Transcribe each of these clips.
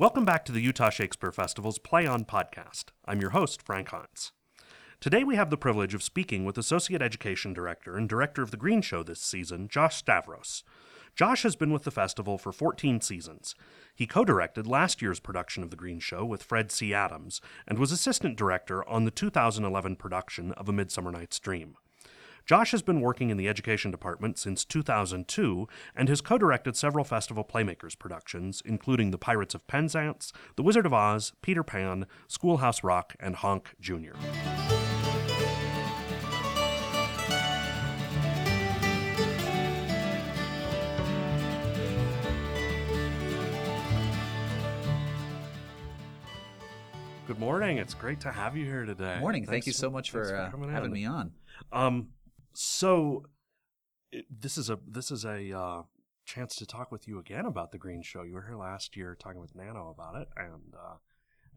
Welcome back to the Utah Shakespeare Festival's Play On podcast. I'm your host, Frank Hines. Today we have the privilege of speaking with Associate Education Director and Director of the Green Show this season, Josh Stavros. Josh has been with the festival for 14 seasons. He co directed last year's production of The Green Show with Fred C. Adams and was assistant director on the 2011 production of A Midsummer Night's Dream. Josh has been working in the education department since 2002 and has co directed several Festival Playmakers productions, including The Pirates of Penzance, The Wizard of Oz, Peter Pan, Schoolhouse Rock, and Honk Jr. Good morning. It's great to have you here today. Morning. Thanks Thank you so much thanks for, uh, having in. me on. Um, so it, this is a this is a uh, chance to talk with you again about the Green Show. You were here last year talking with Nano about it, and uh,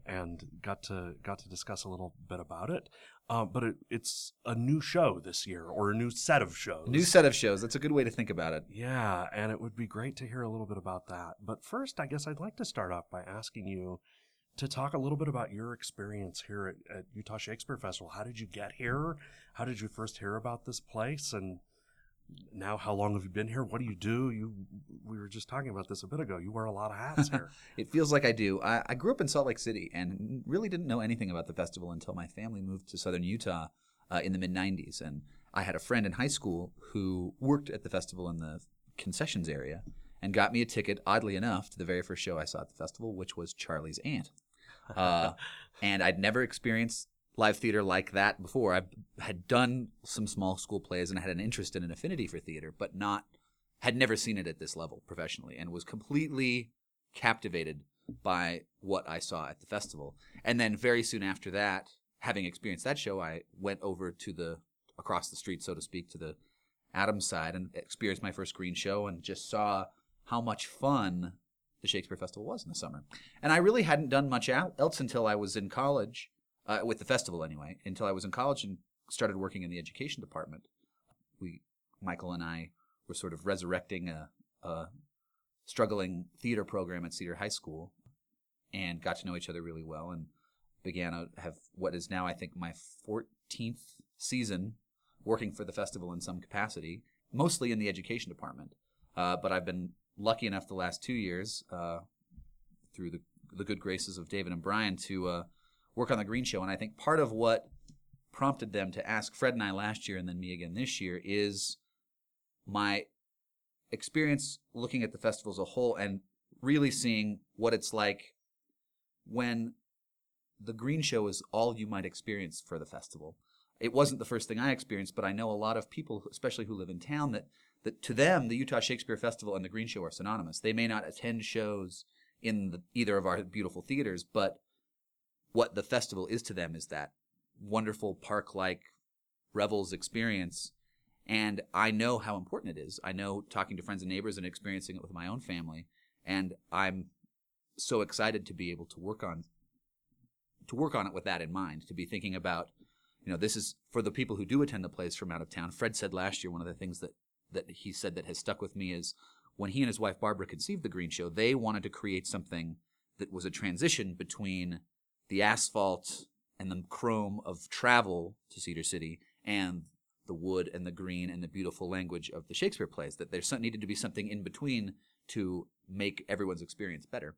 and got to got to discuss a little bit about it. Uh, but it, it's a new show this year, or a new set of shows. New set of shows. That's a good way to think about it. Yeah, and it would be great to hear a little bit about that. But first, I guess I'd like to start off by asking you to talk a little bit about your experience here at, at Utah Shakespeare Festival. How did you get here? How did you first hear about this place? And now, how long have you been here? What do you do? You, we were just talking about this a bit ago. You wear a lot of hats here. It feels like I do. I, I grew up in Salt Lake City and really didn't know anything about the festival until my family moved to southern Utah uh, in the mid 90s. And I had a friend in high school who worked at the festival in the concessions area and got me a ticket, oddly enough, to the very first show I saw at the festival, which was Charlie's Aunt. Uh, and I'd never experienced live theater like that before. I had done some small school plays and had an interest and an affinity for theater, but not had never seen it at this level professionally, and was completely captivated by what I saw at the festival. And then very soon after that, having experienced that show, I went over to the across the street, so to speak, to the Adams side and experienced my first green show and just saw how much fun the Shakespeare Festival was in the summer. And I really hadn't done much else until I was in college, uh, with the festival anyway, until I was in college and started working in the education department. We, Michael and I, were sort of resurrecting a, a struggling theater program at Cedar High School and got to know each other really well and began to have what is now, I think, my 14th season working for the festival in some capacity, mostly in the education department. Uh, but I've been lucky enough the last two years, uh, through the, the good graces of David and Brian, to uh, work on the Green Show. And I think part of what prompted them to ask Fred and I last year and then me again this year is my experience looking at the festival as a whole and really seeing what it's like when the Green Show is all you might experience for the festival. It wasn't the first thing I experienced, but I know a lot of people, especially who live in town, that, that to them, the Utah Shakespeare Festival and the Green Show are synonymous. They may not attend shows in the, either of our beautiful theaters, but what the festival is to them is that wonderful park like revels experience. And I know how important it is. I know talking to friends and neighbors and experiencing it with my own family. And I'm so excited to be able to work on to work on it with that in mind, to be thinking about, you know, this is for the people who do attend the plays from out of town. Fred said last year one of the things that that he said that has stuck with me is when he and his wife Barbara conceived the Green Show, they wanted to create something that was a transition between the asphalt and the chrome of travel to Cedar City and the wood and the green and the beautiful language of the Shakespeare plays. That there needed to be something in between to make everyone's experience better.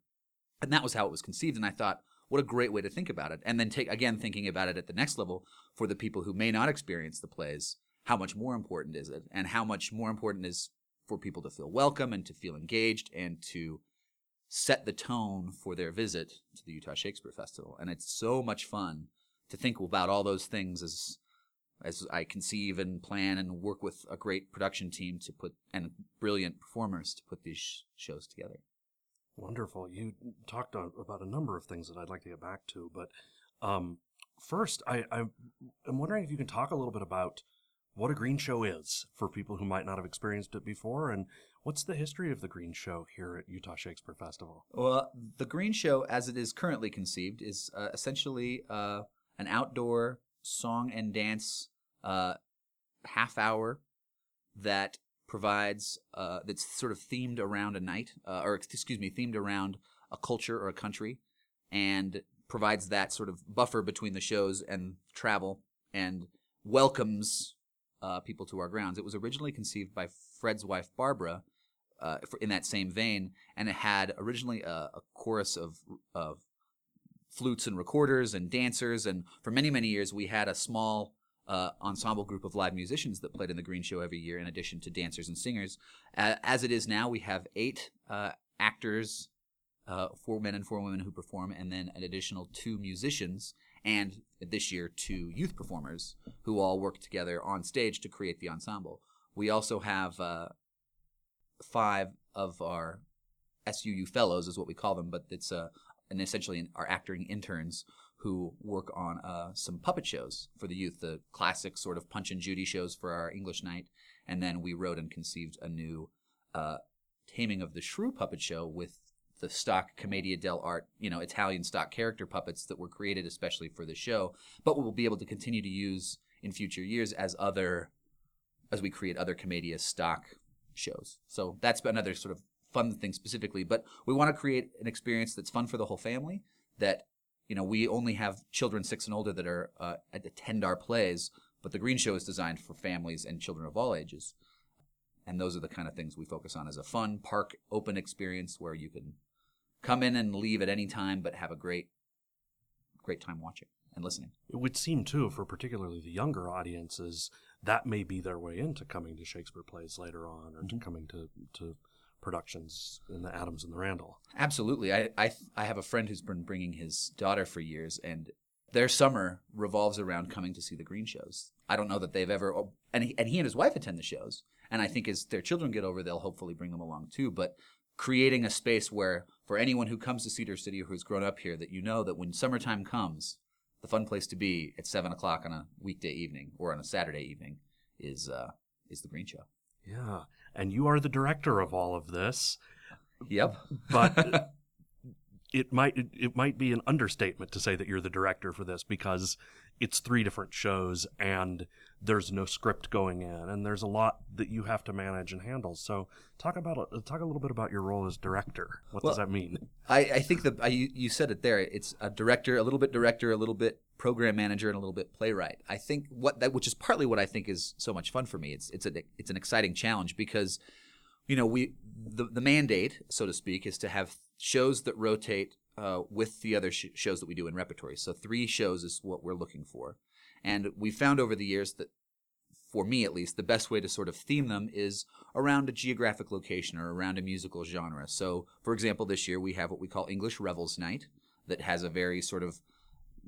And that was how it was conceived. And I thought, what a great way to think about it. And then take again thinking about it at the next level for the people who may not experience the plays. How much more important is it? And how much more important is for people to feel welcome and to feel engaged and to set the tone for their visit to the Utah Shakespeare Festival. And it's so much fun to think about all those things as as I conceive and plan and work with a great production team to put and brilliant performers to put these sh- shows together. Wonderful. You talked about a number of things that I'd like to get back to, but um, first, I, I, I'm wondering if you can talk a little bit about what a green show is for people who might not have experienced it before, and what's the history of the green show here at Utah Shakespeare Festival? Well, the Green Show, as it is currently conceived, is uh, essentially uh, an outdoor song and dance uh, half hour that provides uh, that's sort of themed around a night, uh, or excuse me, themed around a culture or a country and provides that sort of buffer between the shows and travel and welcomes uh, people to our grounds. It was originally conceived by Fred's wife Barbara uh, in that same vein, and it had originally a, a chorus of of flutes and recorders and dancers, and for many many years we had a small uh, ensemble group of live musicians that played in the Green Show every year, in addition to dancers and singers. Uh, as it is now, we have eight uh, actors, uh, four men and four women who perform, and then an additional two musicians, and this year two youth performers who all work together on stage to create the ensemble. We also have uh, five of our SUU fellows, is what we call them, but it's uh, and essentially our acting interns who work on uh, some puppet shows for the youth, the classic sort of Punch and Judy shows for our English night, and then we wrote and conceived a new uh, Taming of the Shrew puppet show with the stock Commedia dell'arte, you know, Italian stock character puppets that were created especially for the show, but we will be able to continue to use in future years as other as we create other Commedia stock shows. So that's another sort of fun thing specifically, but we want to create an experience that's fun for the whole family that you know, we only have children six and older that are uh, attend our plays, but the Green Show is designed for families and children of all ages. And those are the kind of things we focus on as a fun park open experience where you can come in and leave at any time, but have a great, great time watching and listening. It would seem, too, for particularly the younger audiences, that may be their way into coming to Shakespeare plays later on or to mm-hmm. coming to, to productions in the Adams and the Randall. Absolutely. I, I I have a friend who's been bringing his daughter for years, and their summer revolves around coming to see the Green shows. I don't know that they've ever, oh, and he, and he and his wife attend the shows, and I think as their children get over, they'll hopefully bring them along too. But creating a space where, for anyone who comes to Cedar City or who's grown up here, that you know that when summertime comes, the fun place to be at seven o'clock on a weekday evening or on a Saturday evening is uh, is the Green Show. Yeah. And you are the director of all of this, Yep. but it might it, it might be an understatement to say that you're the director for this because it's three different shows and there's no script going in and there's a lot that you have to manage and handle. So talk about uh, talk a little bit about your role as director. What does that mean? I, I think that you said it there. It's a director, a little bit director, a little bit program manager, and a little bit playwright. I think what that, which is partly what I think is so much fun for me. It's it's a it's an exciting challenge because, you know, we the the mandate, so to speak, is to have shows that rotate uh, with the other sh- shows that we do in repertory. So three shows is what we're looking for, and we found over the years that for me at least, the best way to sort of theme them is around a geographic location or around a musical genre. So, for example, this year we have what we call English Revels Night that has a very sort of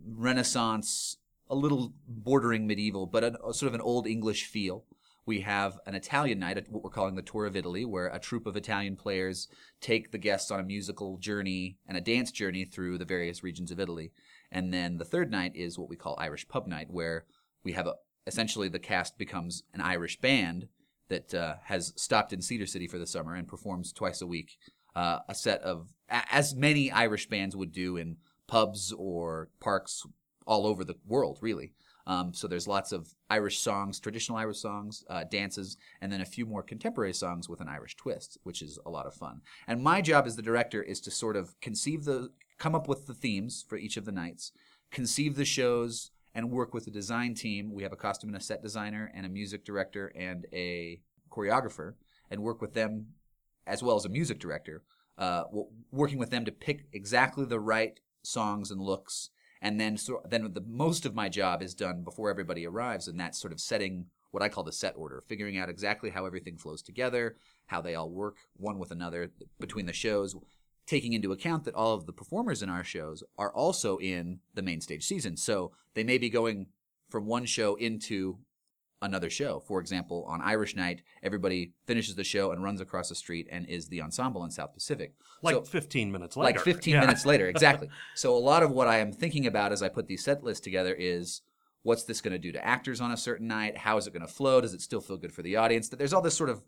Renaissance, a little bordering medieval, but a, a sort of an old English feel. We have an Italian night, what we're calling the Tour of Italy, where a troupe of Italian players take the guests on a musical journey and a dance journey through the various regions of Italy. And then the third night is what we call Irish Pub Night, where we have a, essentially the cast becomes an Irish band that uh, has stopped in Cedar City for the summer and performs twice a week. Uh, a set of as many Irish bands would do in pubs or parks all over the world, really. Um, so there's lots of Irish songs, traditional Irish songs, uh, dances, and then a few more contemporary songs with an Irish twist, which is a lot of fun. And my job as the director is to sort of conceive the, come up with the themes for each of the nights, conceive the shows, and work with the design team. We have a costume and a set designer, and a music director, and a choreographer, and work with them as well as a music director, uh, working with them to pick exactly the right songs and looks. And then, so, then the most of my job is done before everybody arrives, and that's sort of setting what I call the set order, figuring out exactly how everything flows together, how they all work one with another between the shows, taking into account that all of the performers in our shows are also in the main stage season. So they may be going from one show into another show. For example, on Irish Night, everybody finishes the show and runs across the street and is the ensemble in South Pacific. Like So- 15 minutes later. like 15 Yeah. minutes later exactly so a lot of what i am thinking about as i put these set lists together is what's this going to do to actors on a certain night how is it going to flow does it still feel good for the audience that there's all this sort of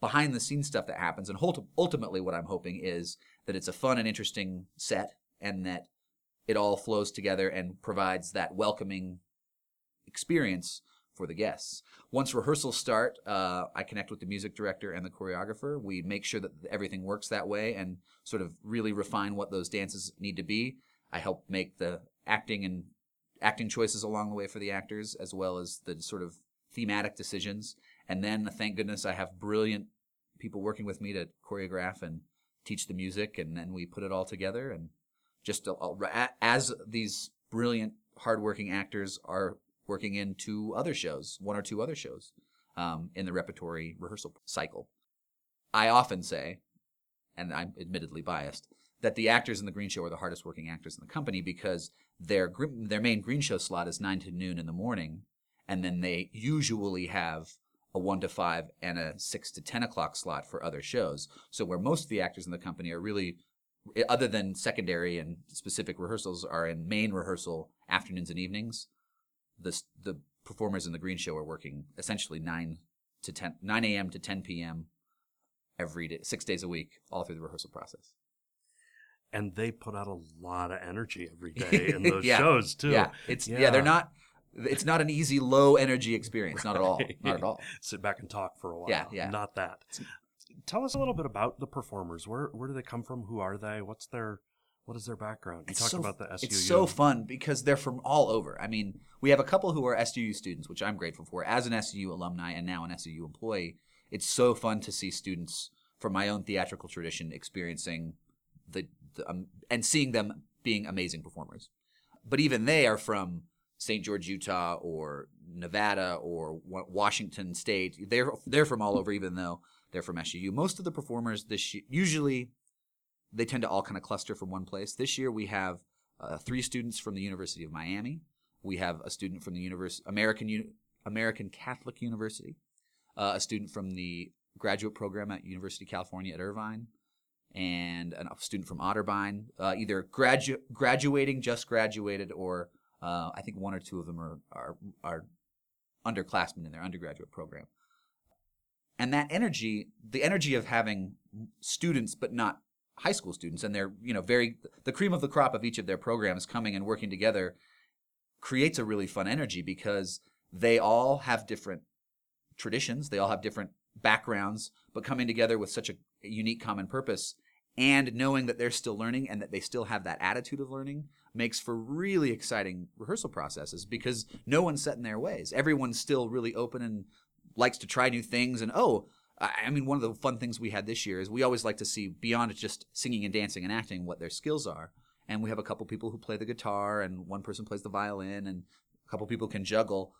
behind the scenes stuff that happens and ultimately what i'm hoping is that it's a fun and interesting set and that it all flows together and provides that welcoming experience for the guests. Once rehearsals start, uh, I connect with the music director and the choreographer. We make sure that everything works that way and sort of really refine what those dances need to be. I help make the acting and acting choices along the way for the actors, as well as the sort of thematic decisions. And then, thank goodness, I have brilliant people working with me to choreograph and teach the music, and then we put it all together. And just as these brilliant, hardworking actors are working in two other shows, one or two other shows um, in the repertory rehearsal cycle. I often say, and I'm admittedly biased, that the actors in the Green Show are the hardest working actors in the company because their their main Green Show slot is nine to noon in the morning, and then they usually have a one to five and a six to ten o'clock slot for other shows. So where most of the actors in the company are really, other than secondary and specific rehearsals, are in main rehearsal afternoons and evenings. The the performers in the Green Show are working essentially nine to 10, 9 a.m. to 10 p.m. every day, six days a week, all through the rehearsal process and they put out a lot of energy every day in those yeah. shows too. Yeah, it's yeah. yeah. they're not. It's not an easy low energy experience. Not at all. Not at all. Sit back and talk for a while. Yeah, yeah. Not that. Tell us a little bit about the performers. Where where do they come from? Who are they? What's their what is their background? You it's talked so, about the SUU. It's so fun because they're from all over. I mean, we have a couple who are SUU students, which I'm grateful for. As an SUU alumni and now an SUU employee, it's so fun to see students from my own theatrical tradition experiencing the um, and seeing them being amazing performers. But even they are from St. George, Utah, or Nevada, or Washington State. They're they're from all over, even though they're from SUU. Most of the performers this year, usually they tend to all kind of cluster from one place. This year we have uh, three students from the University of Miami. We have a student from the Univers- American American Catholic University, uh, a student from the graduate program at University of California at Irvine, and a student from Otterbein, uh, either gradu- graduating, just graduated, or uh, I think one or two of them are, are, are underclassmen in their undergraduate program. And that energy, the energy of having students, but not high school students, and they're you know very the cream of the crop of each of their programs coming and working together, creates a really fun energy because they all have different traditions, they all have different backgrounds, but coming together with such a unique common purpose and knowing that they're still learning and that they still have that attitude of learning makes for really exciting rehearsal processes because no one's set in their ways. Everyone's still really open and likes to try new things. And oh, I mean, one of the fun things we had this year is we always like to see beyond just singing and dancing and acting what their skills are. And we have a couple people who play the guitar, and one person plays the violin, and a couple people can juggle.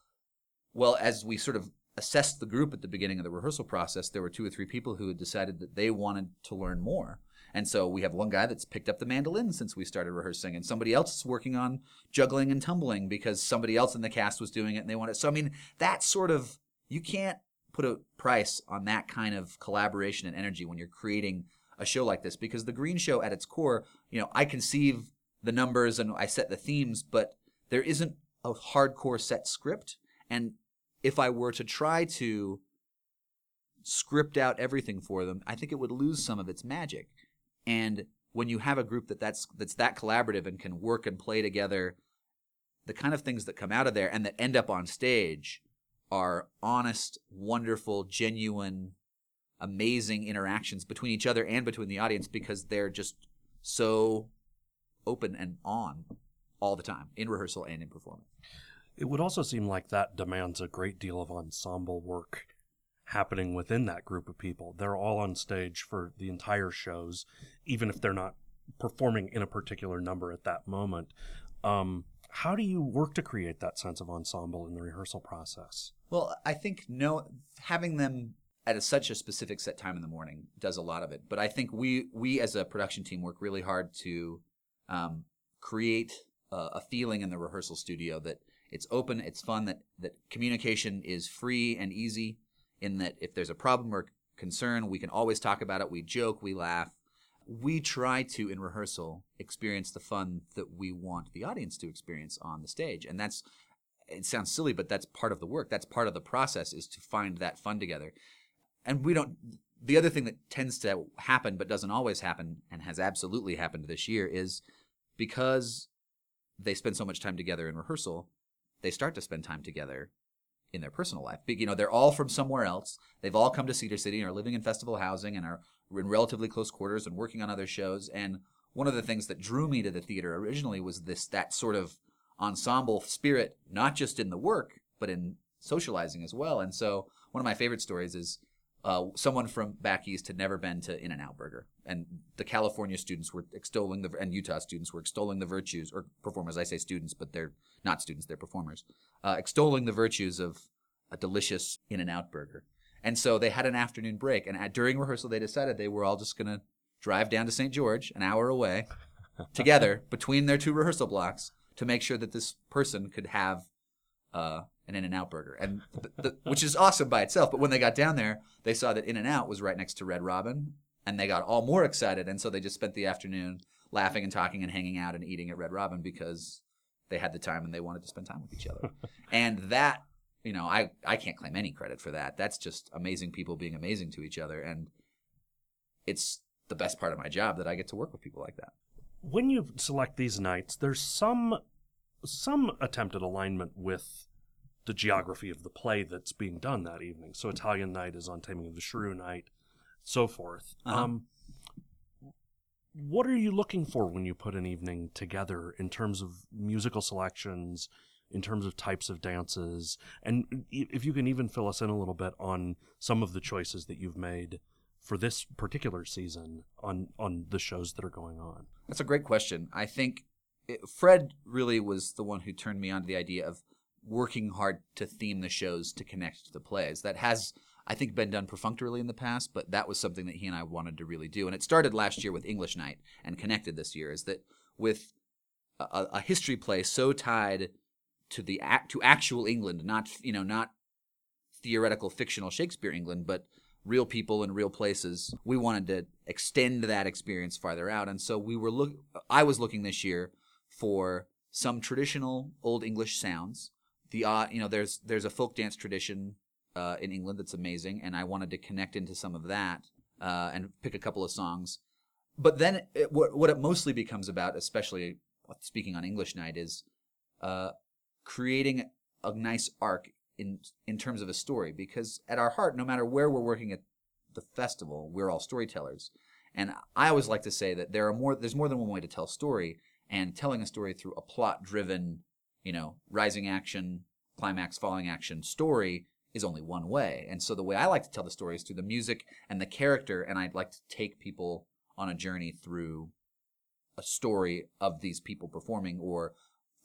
Well, as we sort of assessed the group at the beginning of the rehearsal process, there were two or three people who had decided that they wanted to learn more. And so we have one guy that's picked up the mandolin since we started rehearsing, and somebody else is working on juggling and tumbling because somebody else in the cast was doing it and they want it. So, I mean, that sort of, you can't put a price on that kind of collaboration and energy when you're creating a show like this because the Green Show at its core, you know, I conceive the numbers and I set the themes, but there isn't a hardcore set script. And if I were to try to script out everything for them, I think it would lose some of its magic. And when you have a group that that's that's that collaborative and can work and play together, the kind of things that come out of there and that end up on stage are honest, wonderful, genuine, amazing interactions between each other and between the audience because they're just so open and on all the time in rehearsal and in performance. It would also seem like that demands a great deal of ensemble work happening within that group of people. They're all on stage for the entire shows, even if they're not performing in a particular number at that moment. Um, how do you work to create that sense of ensemble in the rehearsal process? Well, I think no having them at a, such a specific set time in the morning does a lot of it. But I think we we as a production team work really hard to um, create a, a feeling in the rehearsal studio that it's open, it's fun, that that communication is free and easy, in that if there's a problem or concern, we can always talk about it. We joke, we laugh. We try to, in rehearsal, experience the fun that we want the audience to experience on the stage. And that's, it sounds silly, but that's part of the work. That's part of the process is to find that fun together. And we don't, the other thing that tends to happen but doesn't always happen and has absolutely happened this year is because they spend so much time together in rehearsal, they start to spend time together in their personal life. But, you know, they're all from somewhere else. They've all come to Cedar City and are living in festival housing and are in relatively close quarters and working on other shows. And one of the things that drew me to the theater originally was this that sort of ensemble spirit, not just in the work, but in socializing as well. And so one of my favorite stories is uh, someone from back east had never been to In and Out Burger, and the California students were extolling the and Utah students were extolling the virtues or performers. I say students, but they're not students; they're performers, uh, extolling the virtues of a delicious In and Out Burger. And so they had an afternoon break, and at, during rehearsal, they decided they were all just going to drive down to St. George, an hour away, together between their two rehearsal blocks to make sure that this person could have uh, an In and Out burger, and the, the, which is awesome by itself. But when they got down there, they saw that In and Out was right next to Red Robin, and they got all more excited. And so they just spent the afternoon laughing and talking and hanging out and eating at Red Robin because they had the time and they wanted to spend time with each other. and that, you know, I I can't claim any credit for that. That's just amazing people being amazing to each other, and it's the best part of my job that I get to work with people like that. When you select these nights, there's some some attempted alignment with the geography of the play that's being done that evening. So Italian Night is on Taming of the Shrew Night, so forth. Uh-huh. Um, what are you looking for when you put an evening together in terms of musical selections, in terms of types of dances, and if you can even fill us in a little bit on some of the choices that you've made for this particular season on on the shows that are going on? That's a great question. I think it, Fred really was the one who turned me on to the idea of working hard to theme the shows to connect to the plays. That has, I think, been done perfunctorily in the past, but that was something that he and I wanted to really do. And it started last year with English Night and connected this year. Is that with a, a history play so tied to the act to actual England, not you know not theoretical fictional Shakespeare England, but real people in real places. We wanted to extend that experience farther out, and so we were look. I was looking this year for some traditional Old English sounds. The uh, you know, there's there's a folk dance tradition uh, in England that's amazing, and I wanted to connect into some of that uh, and pick a couple of songs. But then, it, what what it mostly becomes about, especially speaking on English night, is uh, creating a nice arc in in terms of a story because at our heart no matter where we're working at the festival we're all storytellers. And i always like to say that there are more there's more than one way to tell a story and telling a story through a plot driven you know rising action climax falling action story is only one way. And so the way i like to tell the story is through the music and the character and i'd like to take people on a journey through a story of these people performing or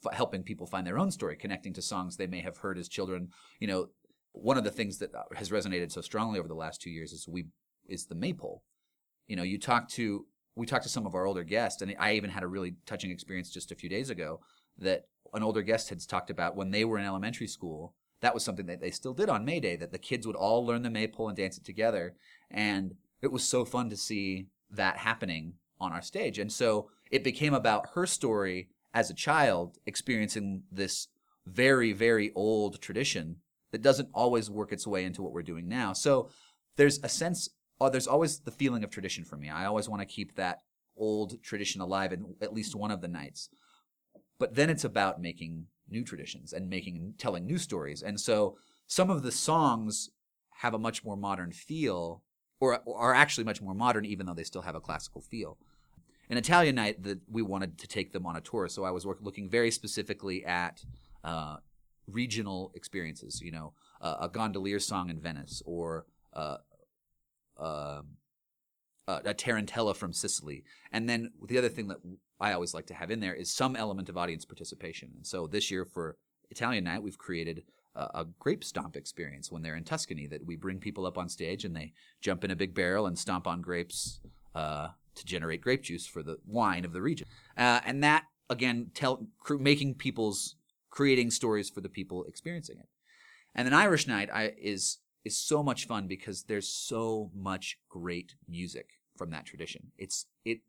f- helping people find their own story, connecting to songs they may have heard as children. You know, one of the things that uh, has resonated so strongly over the last two years is we is the maypole. You know, you talk to we talked to some of our older guests, and I even had a really touching experience just a few days ago that an older guest had talked about when they were in elementary school. That was something that they still did on May Day, that the kids would all learn the maypole and dance it together. And it was so fun to see that happening on our stage. And so it became about her story as a child experiencing this very, very old tradition that doesn't always work its way into what we're doing now. So there's a sense, oh, there's always the feeling of tradition for me. I always want to keep that old tradition alive in at least one of the nights. But then it's about making new traditions and making telling new stories. And so some of the songs have a much more modern feel or, or are actually much more modern even though they still have a classical feel. In Italian Night, that we wanted to take them on a tour, so I was work, looking very specifically at uh, regional experiences. You know, uh, a gondolier song in Venice, or uh, uh, a tarantella from Sicily, and then the other thing that I always like to have in there is some element of audience participation. And so this year for Italian Night, we've created a grape stomp experience when they're in Tuscany. That we bring people up on stage and they jump in a big barrel and stomp on grapes uh, to generate grape juice for the wine of the region. Uh, and that again, tell cr- making people's creating stories for the people experiencing it. And then Irish Night I, is is so much fun because there's so much great music from that tradition. It's it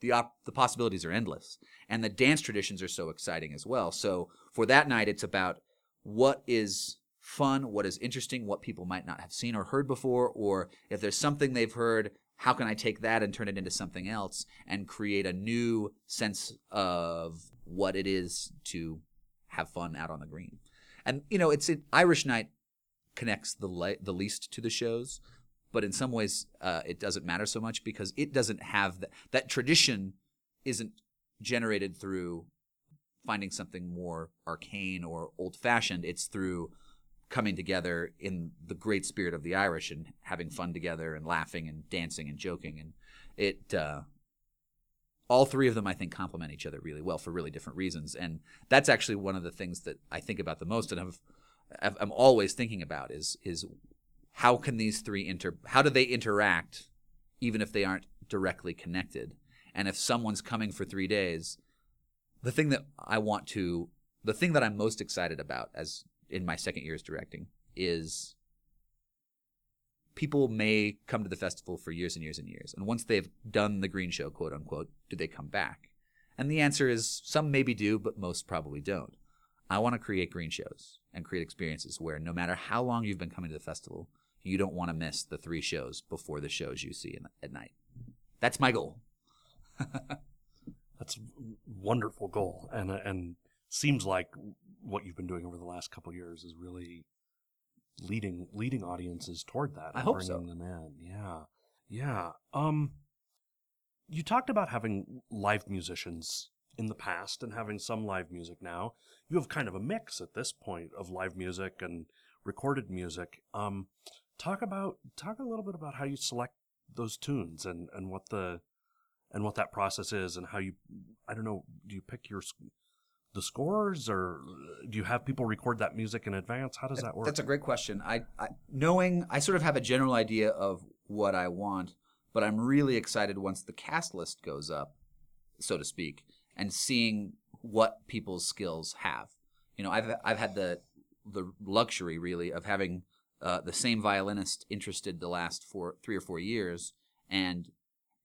the op- the possibilities are endless, and the dance traditions are so exciting as well. So for that night, it's about what is fun, what is interesting, what people might not have seen or heard before, or if there's something they've heard, how can I take that and turn it into something else and create a new sense of what it is to have fun out on the green. and you know, it's it, Irish Night connects the le- the least to the shows, but in some ways, uh, it doesn't matter so much because it doesn't have that that tradition isn't generated through finding something more arcane or old fashioned. It's through coming together in the great spirit of the Irish and having fun together and laughing and dancing and joking. And it uh, all three of them I think complement each other really well for really different reasons. And that's actually one of the things that I think about the most and I've, I've I'm always thinking about is is how can these three inter how do they interact even if they aren't directly connected? And if someone's coming for 3 days the thing that I want to the thing that I'm most excited about as in my second year as directing is people may come to the festival for years and years and years. And once they've done the green show, quote unquote, do they come back? And the answer is some maybe do, but most probably don't. I want to create green shows and create experiences where no matter how long you've been coming to the festival, you don't want to miss the three shows before the shows you see in, at night. That's my goal. That's a wonderful goal, and and seems like what you've been doing over the last couple of years is really leading leading audiences toward that. I and hope so. bringing them in. Yeah, yeah. Um, you talked about having live musicians in the past and having some live music now. You have kind of a mix at this point of live music and recorded music. Um, talk about talk a little bit about how you select those tunes and and what the and what that process is and how you I don't know do you pick your the scores or do you have people record that music in advance how does that work That's a great question. I, I knowing I sort of have a general idea of what I want, but I'm really excited once the cast list goes up, so to speak, and seeing what people's skills have. You know, I've I've had the the luxury really of having uh, the same violinist interested the last four three or four years, and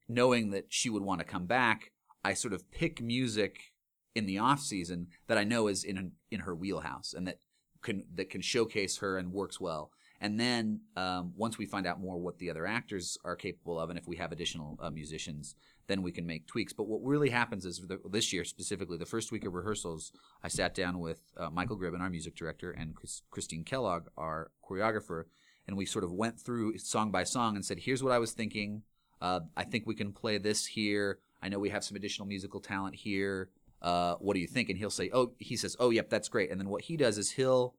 knowing that she would want to come back, I sort of pick music in the off season that I know is in in her wheelhouse and that can that can showcase her and works well. And then um, once we find out more what the other actors are capable of, and if we have additional uh, musicians, then we can make tweaks. But what really happens is the, this year specifically, the first week of rehearsals, I sat down with uh, Michael Gribben, our music director, and Chris, Christine Kellogg, our choreographer, and we sort of went through song by song and said, "Here's what I was thinking. Uh, I think we can play this here. I know we have some additional musical talent here. Uh, what do you think?" And he'll say, "Oh," he says, "Oh, yep, that's great." And then what he does is he'll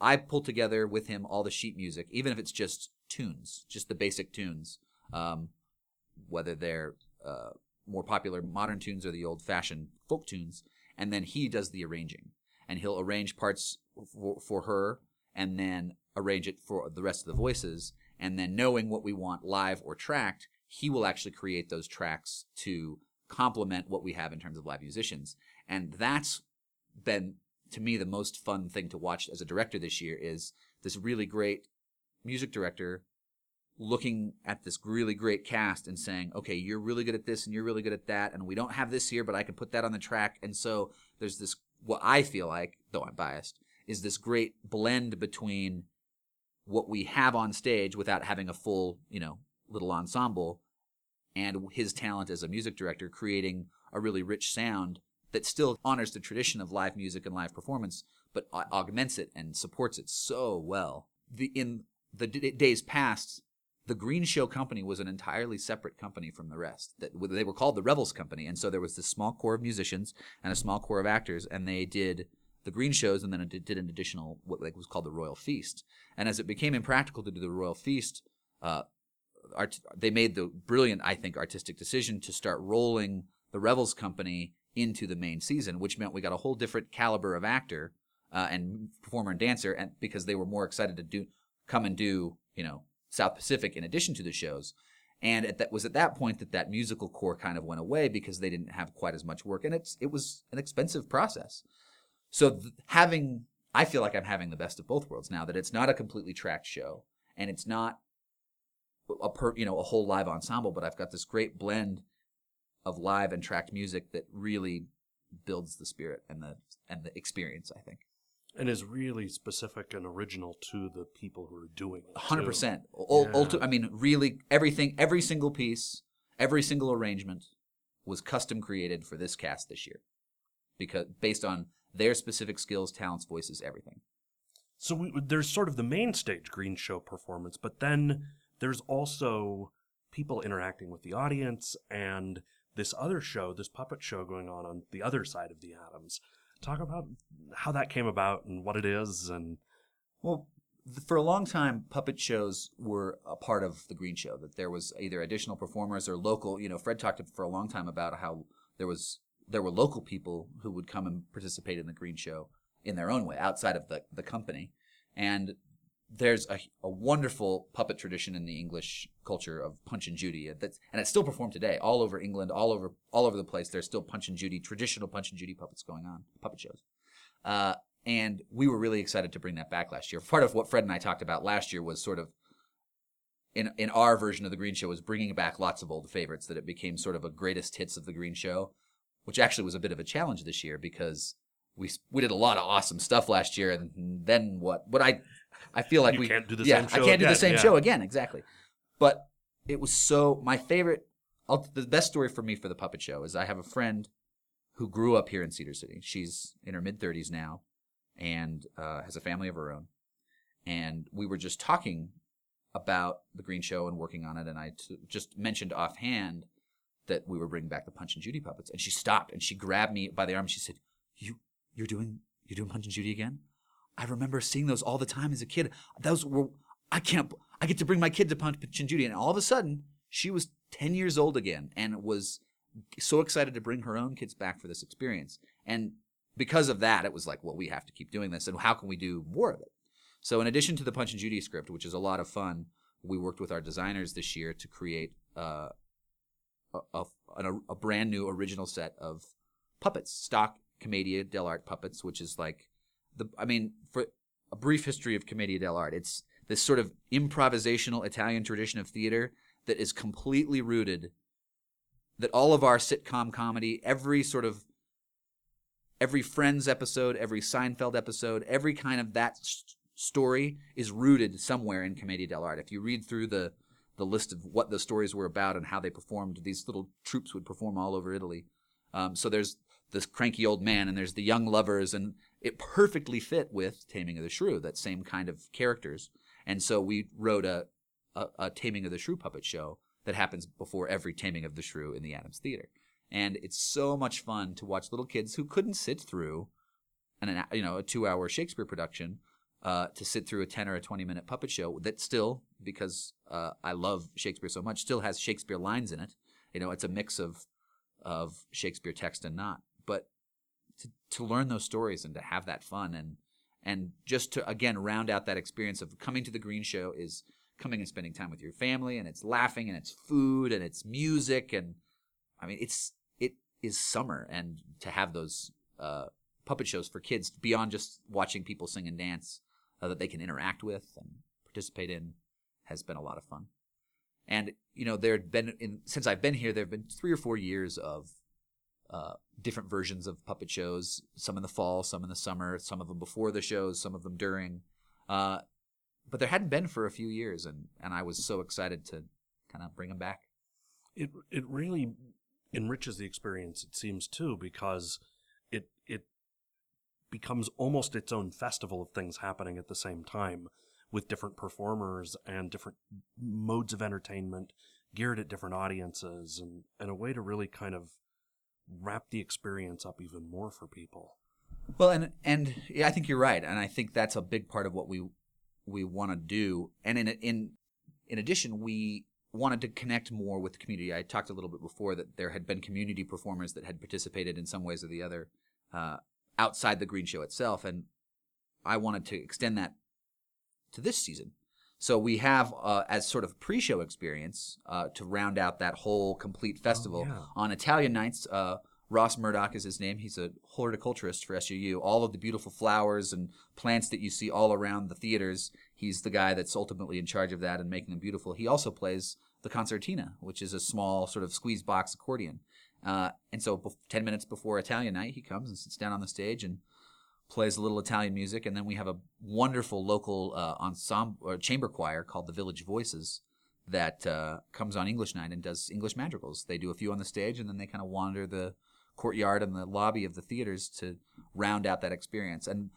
I pull together with him all the sheet music, even if it's just tunes, just the basic tunes, um, whether they're uh, more popular modern tunes or the old fashioned folk tunes. And then he does the arranging. And he'll arrange parts for, for her and then arrange it for the rest of the voices. And then knowing what we want live or tracked, he will actually create those tracks to complement what we have in terms of live musicians. And that's been to me the most fun thing to watch as a director this year is this really great music director looking at this really great cast and saying, okay, you're really good at this and you're really good at that, and we don't have this here, but I can put that on the track. And so there's this, what I feel like, though I'm biased, is this great blend between what we have on stage without having a full, you know, little ensemble and his talent as a music director creating a really rich sound that still honors the tradition of live music and live performance, but augments it and supports it so well. The in the d- days past, the Green Show Company was an entirely separate company from the rest. That they were called the Revels Company, and so there was this small core of musicians and a small core of actors, and they did the green shows, and then it did, an additional what like was called the Royal Feast. And as it became impractical to do the Royal Feast, uh, art, they made the brilliant, I think, artistic decision to start rolling the Revels Company into the main season, which meant we got a whole different caliber of actor uh, and performer and dancer, and because they were more excited to do come and do you know South Pacific in addition to the shows. And at that was at that point that that musical core kind of went away because they didn't have quite as much work, and it's it was an expensive process. So th- having, I feel like I'm having the best of both worlds now that it's not a completely tracked show, and it's not a per, you know a whole live ensemble, but I've got this great blend of live and tracked music that really builds the spirit and the and the experience. I think. and is really specific and original to the people who are doing it. hundred percent. I mean, really, everything, every single piece, every single arrangement was custom created for this cast this year, because based on their specific skills, talents, voices, everything. So we, there's sort of the main stage green show performance, but then there's also people interacting with the audience and this other show, this puppet show going on on the other side of the Adams. Talk about how that came about and what it is and Well, for a long time, puppet shows were a part of the Green Show. That there was either additional performers or local. You know, Fred talked for a long time about how there was there were local people who would come and participate in the Green Show in their own way, outside of the the company. And there's a, a wonderful puppet tradition in the English culture of Punch and Judy. That's and it's still performed today all over England, all over all over the place. There's still Punch and Judy, traditional Punch and Judy puppets going on, puppet shows. Uh, and we were really excited to bring that back last year. Part of what Fred and I talked about last year was sort of in in our version of the Green Show was bringing back lots of old favorites. That it became sort of a greatest hits of the Green Show, which actually was a bit of a challenge this year because we we did a lot of awesome stuff last year, and then what? But I I feel like You we can't do the yeah, same show I can't do again, the same yeah. show again exactly. But it was so my favorite. I'll, the best story for me for the puppet show is I have a friend who grew up here in Cedar City. She's in her mid 30s now and uh, has a family of her own. And we were just talking about the Green Show and working on it. And I t- just mentioned offhand that we were bringing back the Punch and Judy puppets. And she stopped and she grabbed me by the arm. And she said, "You, you're doing, you're doing Punch and Judy again? I remember seeing those all the time as a kid. Those were, I can't, I get to bring my kid to Punch and Judy." And all of a sudden, she was 10 years old again and was so excited to bring her own kids back for this experience. And because of that, it was like, well, we have to keep doing this, and how can we do more of it? So, in addition to the Punch and Judy script, which is a lot of fun, we worked with our designers this year to create uh, a, a, a brand new original set of puppets, stock Commedia dell'arte puppets, which is like the. I mean, for a brief history of Commedia dell'arte, it's this sort of improvisational Italian tradition of theater that is completely rooted. That all of our sitcom comedy, every sort of every Friends episode, every Seinfeld episode, every kind of that s- story is rooted somewhere in Commedia dell'arte. If you read through the the list of what the stories were about and how they performed, these little troupes would perform all over Italy. Um, so there's this cranky old man, and there's the young lovers, and it perfectly fit with Taming of the Shrew, that same kind of characters. And so we wrote a, a, a Taming of the Shrew puppet show that happens before every Taming of the Shrew in the Adams Theater. And it's so much fun to watch little kids who couldn't sit through an, you know a two hour Shakespeare production uh, to sit through a ten or a twenty minute puppet show that still because uh, I love Shakespeare so much still has Shakespeare lines in it. You know, it's a mix of of Shakespeare text and not, but to to learn those stories and to have that fun and and just to again round out that experience of coming to the Green Show is coming and spending time with your family and it's laughing and it's food and it's music and I mean it's it is summer and to have those uh, puppet shows for kids beyond just watching people sing and dance uh, that they can interact with and participate in has been a lot of fun. And you know, there had been in, since I've been here, there have been three or four years of uh, different versions of puppet shows. Some in the fall, some in the summer, some of them before the shows, some of them during. Uh, but there hadn't been for a few years, and and I was so excited to kind of bring them back. it it really enriches the experience it seems too because it it becomes almost its own festival of things happening at the same time with different performers and different modes of entertainment geared at different audiences and, and a way to really kind of wrap the experience up even more for people Well, and and yeah, I think you're right, and I think that's a big part of what we we want to do. And in in in addition, we wanted to connect more with the community. I talked a little bit before that there had been community performers that had participated in some ways or the other uh, outside the Green Show itself, and I wanted to extend that to this season. So we have uh, as sort of pre-show experience uh, to round out that whole complete festival yeah. on Italian nights. Uh, Ross Murdoch is his name. He's a horticulturist for SUU. All of the beautiful flowers and plants that you see all around the theaters, he's the guy that's ultimately in charge of that and making them beautiful. He also plays the concertina, which is a small sort of squeeze box accordion. Uh, and so, bef- 10 minutes before Italian night, he comes and sits down on the stage and plays a little Italian music. And then we have a wonderful local uh, ensemble or chamber choir called the Village Voices that uh, comes on English night and does English madrigals. They do a few on the stage and then they kind of wander the courtyard and the lobby of the theaters to round out that experience. And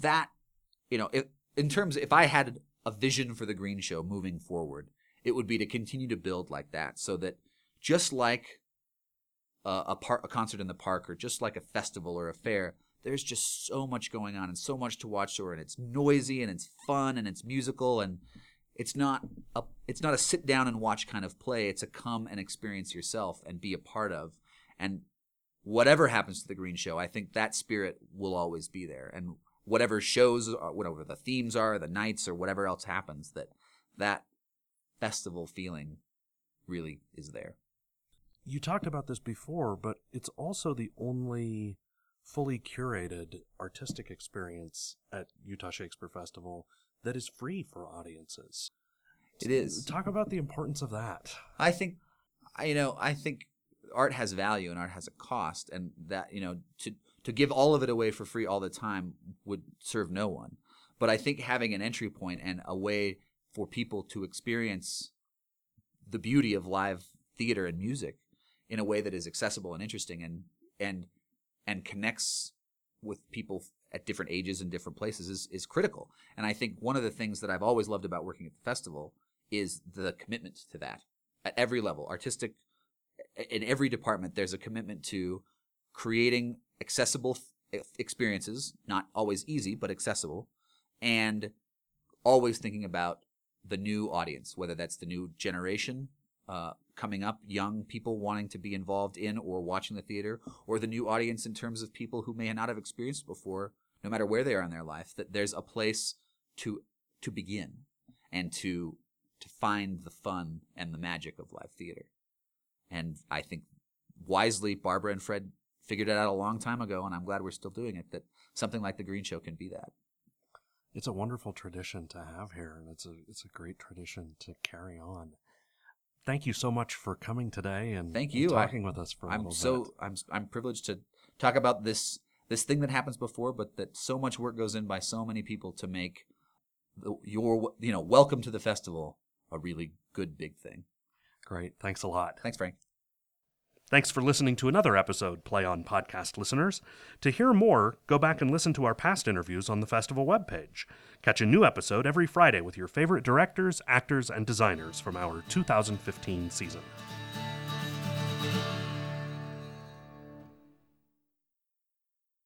that, you know, if in terms, if I had a vision for the Green Show moving forward, it would be to continue to build like that, so that just like a, a, par- a concert in the park or just like a festival or a fair, there's just so much going on and so much to watch for, and it's noisy and it's fun and it's musical and it's not a it's not a sit down and watch kind of play. It's a come and experience yourself and be a part of. And whatever happens to the Green Show, I think that spirit will always be there. And whatever shows, or whatever the themes are, the nights, or whatever else happens, that that festival feeling really is there. You talked about this before, but it's also the only fully curated artistic experience at Utah Shakespeare Festival that is free for audiences. It is. Talk about the importance of that. I think, you know, I think art has value and art has a cost, and that you know to to give all of it away for free all the time would serve no one. But I think having an entry point and a way for people to experience the beauty of live theater and music in a way that is accessible and interesting and and and connects with people at different ages and different places is, is critical. And I think one of the things that I've always loved about working at the festival is the commitment to that at every level, artistic, in every department. There's a commitment to creating accessible experiences, not always easy, but accessible, and always thinking about the new audience, whether that's the new generation uh, coming up, young people wanting to be involved in or watching the theater, or the new audience in terms of people who may not have experienced before, no matter where they are in their life, that there's a place to to begin and to to find the fun and the magic of live theater. And I think wisely, Barbara and Fred figured it out a long time ago, and I'm glad we're still doing it. That something like the Green Show can be that. It's a wonderful tradition to have here, and it's a it's a great tradition to carry on. Thank you so much for coming today and Thank and you. I- talking with us for a I'm little so bit. I'm I'm privileged to talk about this this thing that happens before, but that so much work goes in by so many people to make the, your you know welcome to the festival a really good big thing. Great. Thanks a lot. Thanks, Frank. Thanks for listening to another episode, Play On Podcast listeners. To hear more, go back and listen to our past interviews on the festival webpage. Catch a new episode every Friday with your favorite directors, actors, and designers from our 2015 season.